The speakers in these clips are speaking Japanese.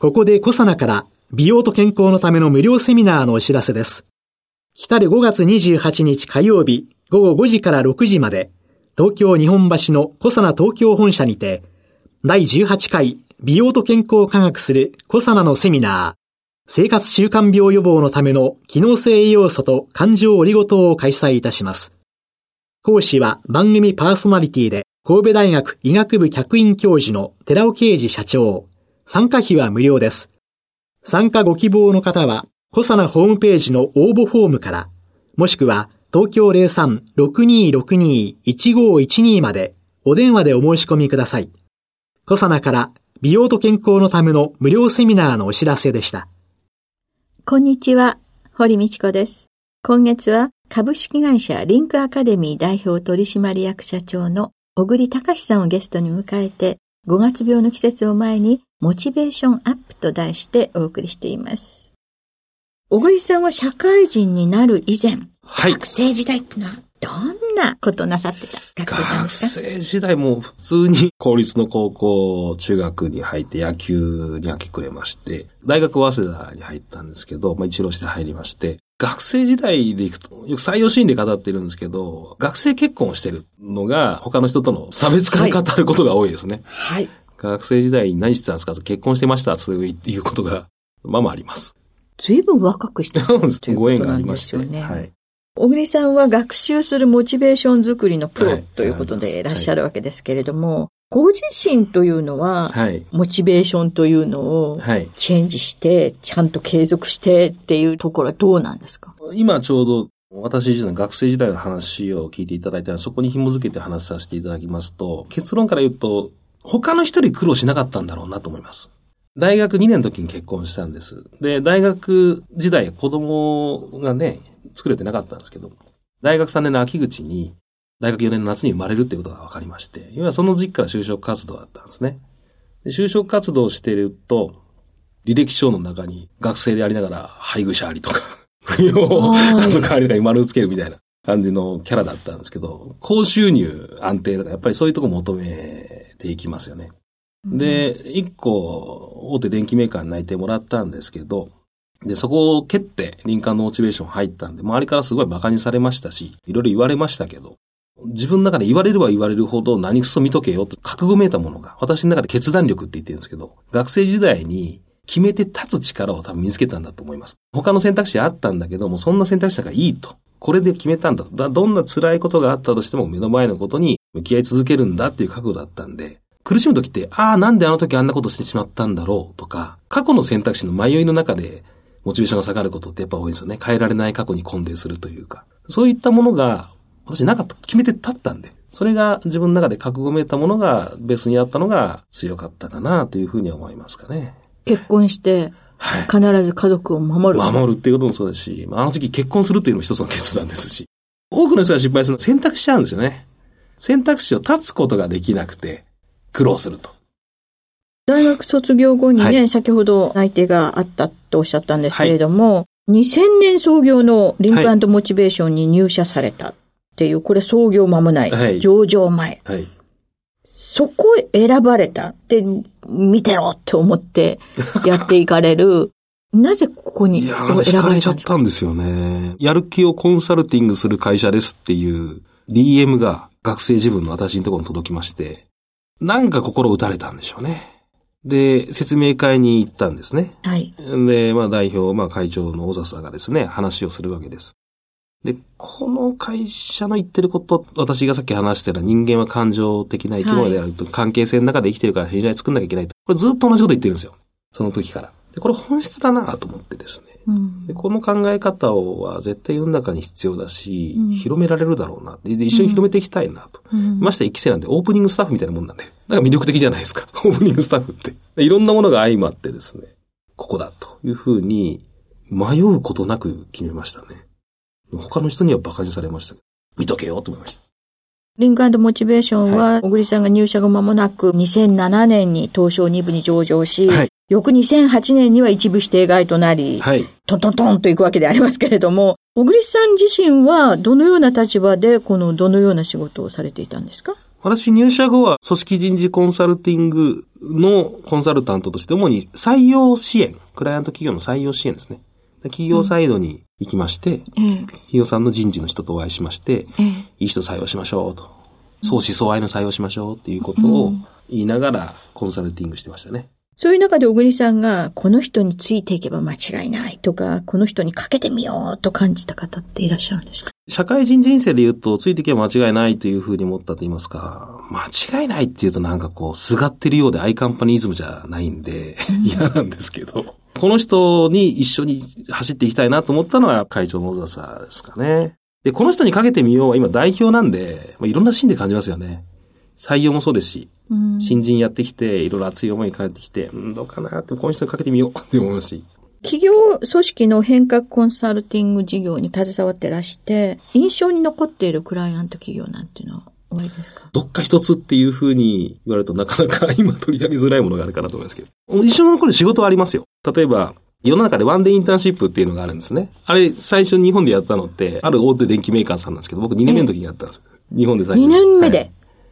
ここでコサナから美容と健康のための無料セミナーのお知らせです来たる5月28日火曜日午後5時から6時まで東京日本橋のコサナ東京本社にて第18回美容と健康を科学するコサナのセミナー生活習慣病予防のための機能性栄養素と感情オリゴ糖を開催いたします。講師は番組パーソナリティで神戸大学医学部客員教授の寺尾啓治社長。参加費は無料です。参加ご希望の方は、コサナホームページの応募フォームから、もしくは東京03-6262-1512までお電話でお申し込みください。コサナから美容と健康のための無料セミナーのお知らせでした。こんにちは、堀道子です。今月は株式会社リンクアカデミー代表取締役社長の小栗隆さんをゲストに迎えて、5月病の季節を前にモチベーションアップと題してお送りしています。小栗さんは社会人になる以前、はい、学生時代ってのはどんなことなさってた学生さんですか？学生時代も普通に公立の高校、中学に入って野球に明け暮れまして、大学早稲田に入ったんですけど、まあ一浪して入りまして、学生時代でいくと、よく採用シーンで語ってるんですけど、学生結婚をしてるのが他の人との差別化に語ることが多いですね。はい。学生時代に何してたんですかと結婚してましたということが、まあまああります。随分若くしてたんですね。ご縁がありまして。ね。はい。小栗さんは学習するモチベーション作りのプロということでいらっしゃるわけですけれども、はい、ご自身というのは、はい、モチベーションというのをチェンジして、ちゃんと継続してっていうところはどうなんですか？今ちょうど私自身の学生時代の話を聞いていただいたら、そこに紐づけて話させていただきますと、結論から言うと、他の人に苦労しなかったんだろうなと思います。大学2年の時に結婚したんです。で、大学時代子供がね、作れてなかったんですけど、大学3年の秋口に、大学4年の夏に生まれるっていうことが分かりまして、要はその時期から就職活動だったんですね。で就職活動してると、履歴書の中に学生でありながら配偶者ありとか、扶養、家族ありとかに丸つけるみたいな感じのキャラだったんですけど、高収入安定とか、やっぱりそういうとこ求めていきますよね。で、一個、大手電機メーカーに内定もらったんですけど、で、そこを蹴って、林間のモチベーション入ったんで、周りからすごい馬鹿にされましたし、いろいろ言われましたけど、自分の中で言われれば言われるほど何くそ見とけよって覚悟めいたものが、私の中で決断力って言ってるんですけど、学生時代に決めて立つ力を多分身につけたんだと思います。他の選択肢あったんだけども、そんな選択肢だからいいと。これで決めたんだと。どんな辛いことがあったとしても目の前のことに向き合い続けるんだっていう覚悟だったんで、苦しむ時って、ああ、なんであの時あんなことしてしまったんだろうとか、過去の選択肢の迷いの中でモチベーションが下がることってやっぱ多いんですよね。変えられない過去に根底するというか。そういったものが、私なかった。決めて立ったんで。それが自分の中で覚悟めいたものがベースにあったのが強かったかなというふうには思いますかね。結婚して、必ず家族を守る。守るっていうこともそうですし、あの時結婚するっていうのも一つの決断ですし、多くの人が失敗するのは選択しちゃうんですよね。選択肢を立つことができなくて苦労すると。大学卒業後にね、はい、先ほど内定があったとおっしゃったんですけれども、はい、2000年創業のリンクモチベーションに入社されたっていう、これ創業間もない、はい、上場前。はい、そこを選ばれたって見てろって思って やっていかれる。なぜここに選ばれたんですか？惹かれちゃったんですよね。やる気をコンサルティングする会社ですっていう DM が学生自分の私のところに届きまして、なんか心打たれたんでしょうね。で、説明会に行ったんですね。はい。で、まあ代表、まあ会長の小笹がですね、話をするわけです。で、この会社の言ってること、私がさっき話してた人間は感情的な生き物であると、はい、関係性の中で生きてるから信頼作んなきゃいけないと。これずっと同じこと言ってるんですよ。その時から。で、これ本質だなと思ってですね。うん、でこの考え方は絶対世の中に必要だし、うん、広められるだろうなで。一緒に広めていきたいなと。うん、まして一期生なんでオープニングスタッフみたいなもんなんで。なんか魅力的じゃないですか。オープニングスタッフって。いろんなものが相まってですね。ここだというふうに迷うことなく決めましたね。他の人には馬鹿にされましたけど、見とけよと思いました。リンクモチベーションは、小栗さんが入社後間もなく、2007年に東証2部に上場し、はい翌2008年には一部指定外となり、はい。トントントンと行くわけでありますけれども、小栗さん自身はどのような立場で、このどのような仕事をされていたんですか？私入社後は組織人事コンサルティングのコンサルタントとして主に採用支援、クライアント企業の採用支援ですね。企業サイドに行きまして、ええ企業さんの人事の人とお会いしまして、ええいい人採用しましょうと。相思相愛の採用しましょうっていうことを言いながらコンサルティングしてましたね。そういう中で小栗さんが、この人についていけば間違いないとか、この人にかけてみようと感じた方っていらっしゃるんですか？社会人人生で言うと、ついていけば間違いないというふうに思ったと言いますか、間違いないっていうとなんかこう、すがってるようでアイカンパニズムじゃないんで、嫌なんですけど、この人に一緒に走っていきたいなと思ったのは会長の小沢ですかね。で、この人にかけてみようは今代表なんで、まあ、いろんなシーンで感じますよね。採用もそうですし、うん新人やってきて、いろいろ熱い思いに帰ってきて、うん、どうかなって、この人にかけてみよう って思いますし。企業組織の変革コンサルティング事業に携わってらして、印象に残っているクライアント企業なんていうのはおありですか？どっか一つっていう風に言われるとなかなか 今取り上げづらいものがあるかなと思いますけど。一緒の残る仕事はありますよ。例えば、世の中でワンデーインターンシップっていうのがあるんですね。あれ、最初日本でやったのって、ある大手電機メーカーさんなんですけど、僕2年目の時にやったんです。日本で最初2に年目で、はい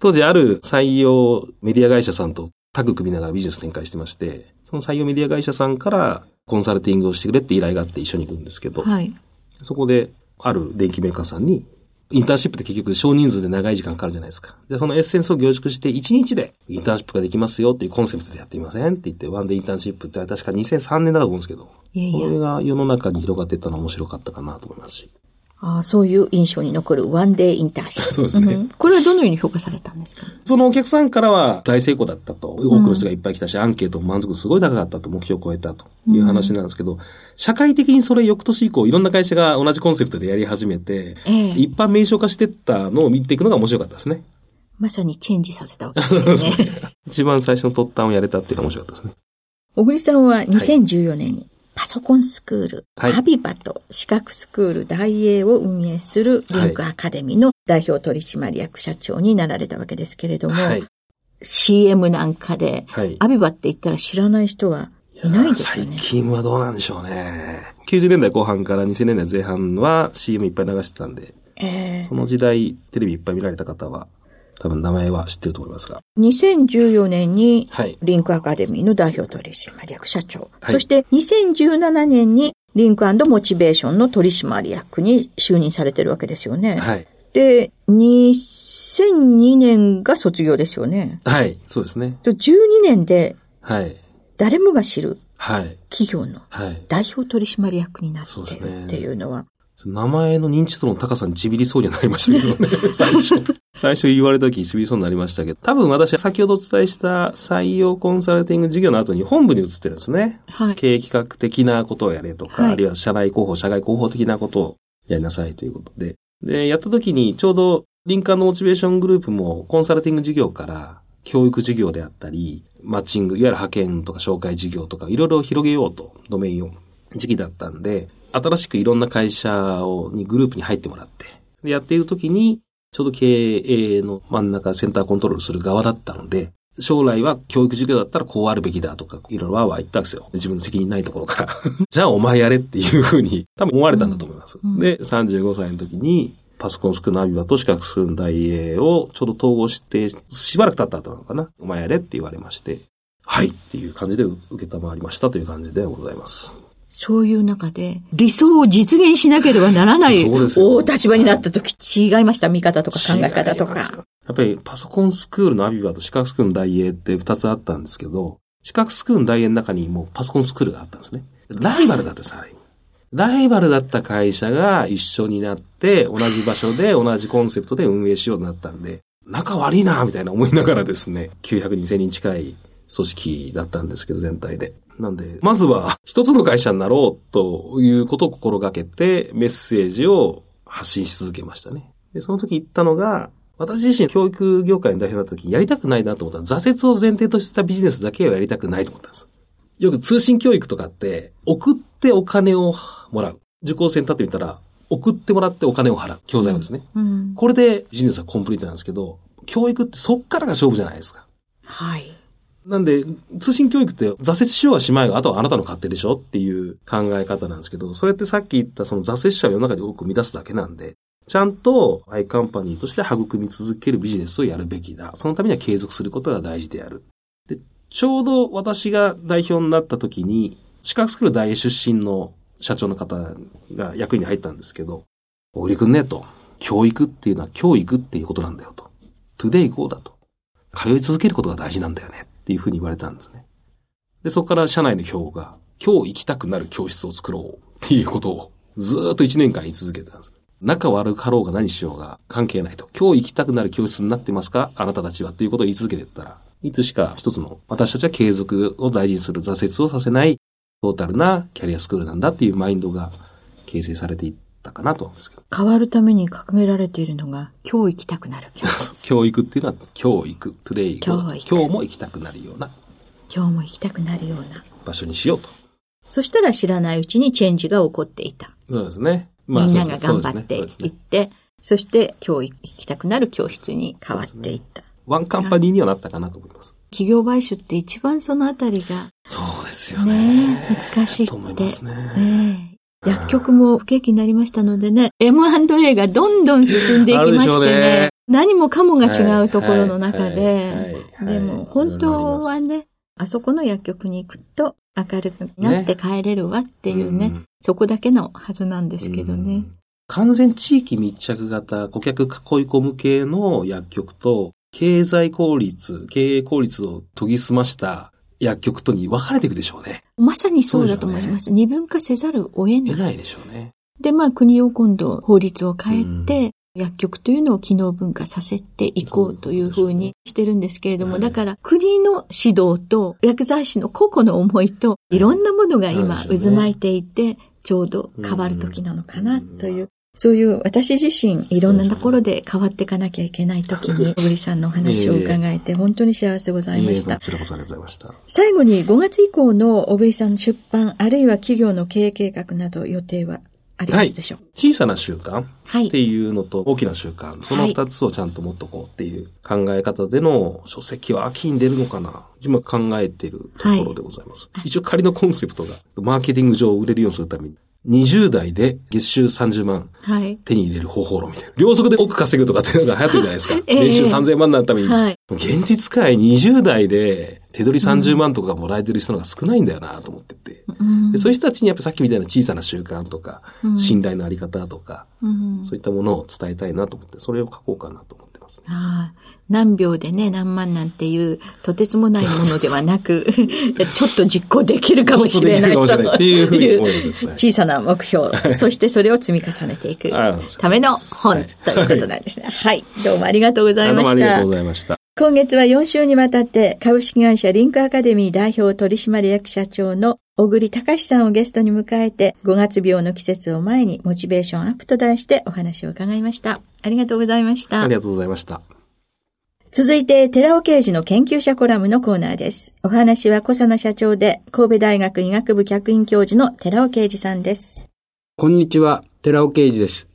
当時ある採用メディア会社さんとタッグ組みながらビジネス展開してまして、その採用メディア会社さんからコンサルティングをしてくれって依頼があって一緒に行くんですけど、はい。そこで、ある電機メーカーさんに、インターンシップって結局少人数で長い時間かかるじゃないですか。で、そのエッセンスを凝縮して1日でインターンシップができますよっていうコンセプトでやってみませんって言って、ワンデーインターンシップって確か2003年だと思うんですけど、いやいやこれが世の中に広がっていったのは面白かったかなと思いますし。ああそういう印象に残るワンデーインターンシップ。そうですねんこれはどのように評価されたんですか？そのお客さんからは大成功だったと。多くの人がいっぱい来たし、アンケートも満足度すごい高かったと、目標を超えたという話なんですけど、社会的にそれ翌年以降、いろんな会社が同じコンセプトでやり始めて、ええ一般名称化してったのを見ていくのが面白かったですね。まさにチェンジさせたわけですよ ね。一番最初の突端をやれたっていうのが面白かったですね。小栗さんは2014年にパソコンスクール、はいアビバと資格スクール大英を運営するリンクアカデミーの代表取締役社長になられたわけですけれども、はい。CM なんかで、はい。アビバって言ったら知らない人はいないですよね最。近はどうなんでしょうね。90年代後半から2000年代前半は CM いっぱい流してたんで、えその時代テレビいっぱい見られた方は、多分名前は知ってると思いますが。ー2014年にはい。リンクアカデミーの代表取締役社長、はいそして2017年にリンクモチベーションの取締役に就任されてるわけですよね。はい。で、2002年が卒業ですよね。はい。そうですね。と12年ではい。誰もが知るはい。企業のはい。代表取締役になってるっていうのは、名前の認知度の高さにちびりそうにはなりましたけどね。最初。最初言われた時ちびりそうになりましたけど、多分私は先ほどお伝えした採用コンサルティング事業の後に本部に移ってるんですね。はい。経営企画的なことをやれとか、はいあるいは社内広報、社外広報的なことをやりなさいということで。で、やった時にちょうどリンカーのモチベーショングループもコンサルティング事業から教育事業であったり、マッチング、いわゆる派遣とか紹介事業とかいろいろ広げようと、ドメインを、時期だったんで、新しくいろんな会社を、にグループに入ってもらって、でやっている時に、ちょうど経営の真ん中、センターコントロールする側だったので、将来は教育授業だったらこうあるべきだとか、いろいろわーわー言ったわけですよ。自分の責任ないところから。じゃあお前やれっていうふうに多分思われたんだと思います。うんで、35歳の時に、パソコンスクールのアビバと資格スクールの大英をちょうど統合して、しばらく経った後なのかな。お前やれって言われまして、はいっていう感じで受けたまわりましたという感じでございます。そういう中で、理想を実現しなければならない大立場になった時、違いました見方とか考え方とか。やっぱりパソコンスクールのアビバと資格スクールの大英って二つあったんですけど、資格スクールの大英の中にもうパソコンスクールがあったんですね。ライバルだったんです、あれ。ライバルだった会社が一緒になって、同じ場所で同じコンセプトで運営しようとなったんで、仲悪いなみたいな思いながらですね、900人、1000人近い組織だったんですけど、全体で。なんで、まずは一つの会社になろうということを心がけて、メッセージを発信し続けましたね。で、その時言ったのが、私自身教育業界の代表になった時にやりたくないなと思ったら、挫折を前提としたビジネスだけはやりたくないと思ったんです。よく通信教育とかって、送ってお金をもらう。受講生に立ってみたら、送ってもらってお金を払う。教材をですね。うん。これでビジネスはコンプリートなんですけど、教育ってそっからが勝負じゃないですか。はい。なんで、通信教育って挫折しようがしまいが、あとはあなたの勝手でしょっていう考え方なんですけど、それってさっき言ったその挫折者を世の中に多く生み出すだけなんで、ちゃんとアイカンパニーとして育み続けるビジネスをやるべきだ。そのためには継続することが大事である。で、ちょうど私が代表になった時に、資格スクール大英出身の社長の方が役員に入ったんですけど、小栗くんね、と。教育っていうのは教育っていうことなんだよと。today go だと。通い続けることが大事なんだよねっていうふうに言われたんですね。で、そこから社内の表が、今日行きたくなる教室を作ろうっていうことをずっと1年間言い続けてたんです。仲悪かろうが何しようが関係ないと。今日行きたくなる教室になってますか？あなたたちはっていうことを言い続けてったら、いつしか一つの私たちは継続を大事にする挫折をさせないトータルなキャリアスクールなんだっていうマインドが形成されていったかなと思うんですけど。変わるために掲げられているのが、今日行きたくなる教室。教育っていうのは教育、today 教育今日も行きたくなるような今日も行きたくなるような。場所にしようと。そしたら知らないうちにチェンジが起こっていた。そうですね。みんなが頑張っていって、そして今日行きたくなる教室に変わっていった。ワンカンパニーにはなったかなと思います。企業買収って一番そのあたりがそうですよね。ね難しいって。と思いますね。ねえ薬局も不景気になりましたのでね、M&A がどんどん進んでいきましてねね、何もかもが違うところの中ででも本当はね、あそこの薬局に行くと明るくなって帰れるわっていうね、うん。そこだけのはずなんですけどね。うん。完全地域密着型、顧客囲い込む系の薬局と、経済効率、経営効率を研ぎ澄ました薬局とに分かれていくでしょうね。まさにそうだと思います。二分化せざるを得ない。出ないでしょうね。で、まあ国を今度法律を変えて、薬局というのを機能分化させていこうというふうにしてるんですけれども、はいだから国の指導と薬剤師の個々の思いといろんなものが今渦巻いていて、ちょうど変わる時なのかなという、そういう私自身いろんなところで変わっていかなきゃいけない時に、小栗さんのお話を伺えて本当に幸せでございましたええこ。ちらこそありがとうございました。最後に5月以降の小栗さんの出版、あるいは企業の経営計画など予定はありますでしょう？小さな習慣はい。っていうのと大きな習慣、その二つをちゃんと持っとこうっていう考え方での書籍は秋に出るのかな今考えているところでございます。一応仮のコンセプトが、マーケティング上売れるようにするために、20代で月収30万はい。手に入れる方法論みたいな。両足で億稼ぐとかっていうのが流行ってるじゃないですか。ええ年収3000万になるために。はい現実界20代で手取り30万とかもらえてる人の方が少ないんだよなと思ってて。うんでそういう人たちにやっぱさっきみたいな小さな習慣とか、うん信頼のあり方とか、うんそういったものを伝えたいなと思って、それを書こうかなと思って。ああ何秒でね、何万なんていう、とてつもないものではなく、ちょっと実行できるかもしれないといっていうふうに思いますね小さな目標、そしてそれを積み重ねていくための本はいということなんですね。はい。どうもありがとうございあどうもましたありがとう。ございました。今月は4週にわたって株式会社リンクアカデミー代表取締役社長の小栗隆さんをゲストに迎えて5月病の季節を前にモチベーションアップと題してお話を伺いました。ありがとうございましたあり。がとうございました。続いて、寺尾刑事の研究者コラムのコーナーです。お話は小佐奈社長で、神戸大学医学部客員教授の寺尾刑事さんです。こんにちは、寺尾啓二です。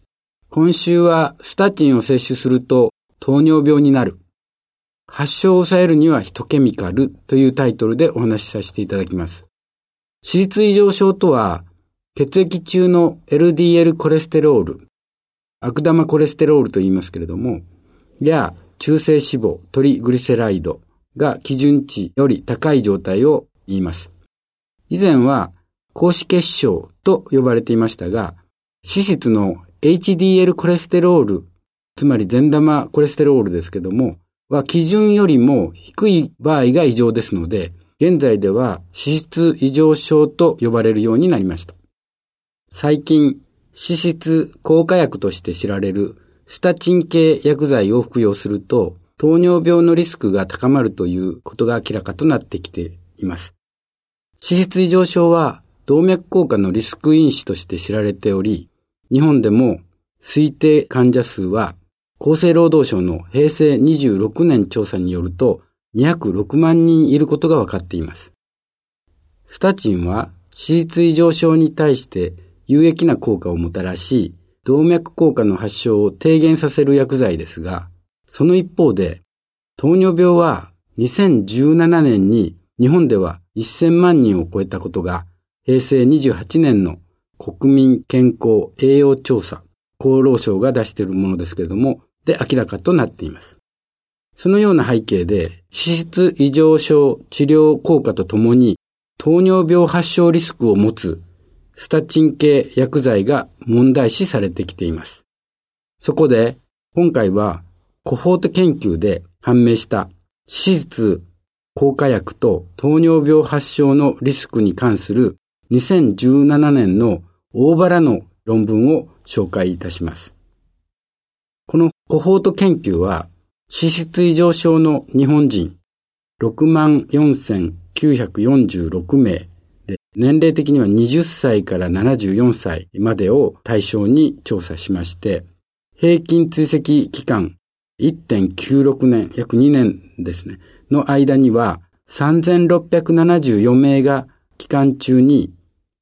今週はスタチンを摂取すると糖尿病になる。発症を抑えるにはヒトケミカルというタイトルでお話しさせていただきます。脂質異常症とは、血液中の LDL コレステロール、悪玉コレステロールと言いますけれども、や中性脂肪、トリグリセライドが基準値より高い状態を言います。以前は高脂血症と呼ばれていましたが、脂質の HDL コレステロール、つまり善玉コレステロールですけども、は基準よりも低い場合が異常ですので、現在では脂質異常症と呼ばれるようになりました。最近、脂質効果薬として知られるスタチン系薬剤を服用すると、糖尿病のリスクが高まるということが明らかとなってきています。脂質異常症は動脈硬化のリスク因子として知られており、日本でも推定患者数は厚生労働省の平成26年調査によると206万人いることが分かっています。スタチンは脂質異常症に対して有益な効果をもたらし、動脈硬化の発症を低減させる薬剤ですが、その一方で、糖尿病は2017年に日本では1000万人を超えたことが平成28年の国民健康栄養調査、厚労省が出しているものですけれども、で明らかとなっています。そのような背景で、脂質異常症治療効果とともに、糖尿病発症リスクを持つスタチン系薬剤が問題視されてきています。そこで、今回は、コホート研究で判明した脂質効果薬と糖尿病発症のリスクに関する2017年の大バラの論文を紹介いたします。このコホート研究は脂質異常症の日本人64,946名、年齢的には20歳から74歳までを対象に調査しまして、平均追跡期間1.96年、約2年ですね、の間には3674名が期間中に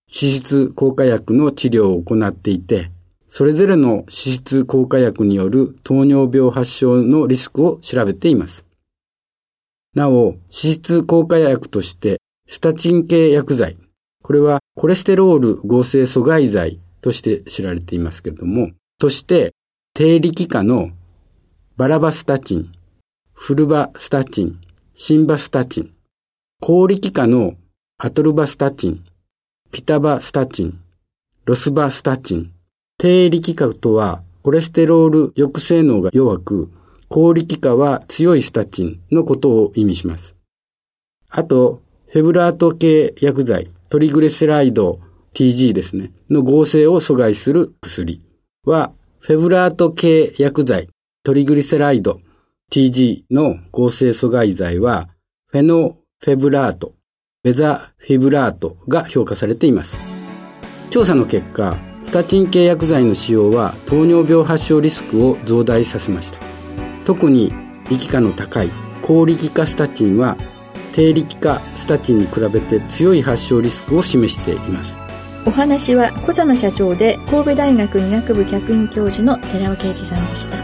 脂質効果薬の治療を行っていて、それぞれの脂質効果薬による糖尿病発症のリスクを調べています。なお、脂質効果薬として、スタチン系薬剤。これはコレステロール合成阻害剤として知られていますけれども、として、低力化のバラバスタチン、フルバスタチン、シンバスタチン、高力化のアトルバスタチン、ピタバスタチン、ロスバスタチン、低力化とは、コレステロール抑制能が弱く、高力化は強いスタチンのことを意味します。あと、フェブラート系薬剤、トリグレセライド TG ですね、の合成を阻害する薬は、フェブラート系薬剤、トリグリセライド TG の合成阻害剤は、フェノフェブラート、ベザフィブラートが評価されています。調査の結果、スタチン系薬剤の使用は糖尿病発症リスクを増大させました。特に力化の高い高力化スタチンは低力化スタチンに比べて強い発症リスクを示しています。お話は小佐野社長で神戸大学医学部客員教授の寺尾啓二さんでした。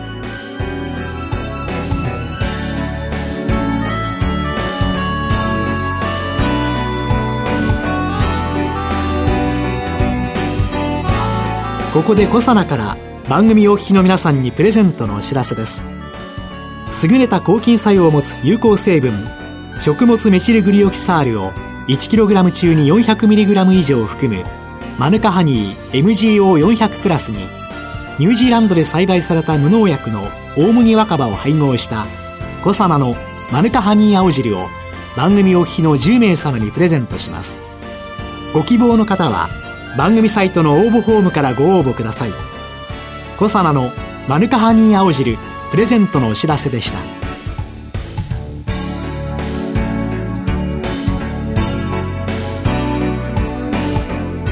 ここでコサナから番組お聞きの皆さんにプレゼントのお知らせです。優れた抗菌作用を持つ有効成分食物メチルグリオキサールを 1kg 中に 400mg 以上含むマヌカハニー MGO400 プラスにニュージーランドで栽培された無農薬の大麦若葉を配合したコサナのマヌカハニー青汁を番組お聞きの10名様にプレゼントしますご希望の方は番組サイトの応募フォームからご応募くださいコサナのマヌカハニー青汁プレゼントのお知らせでした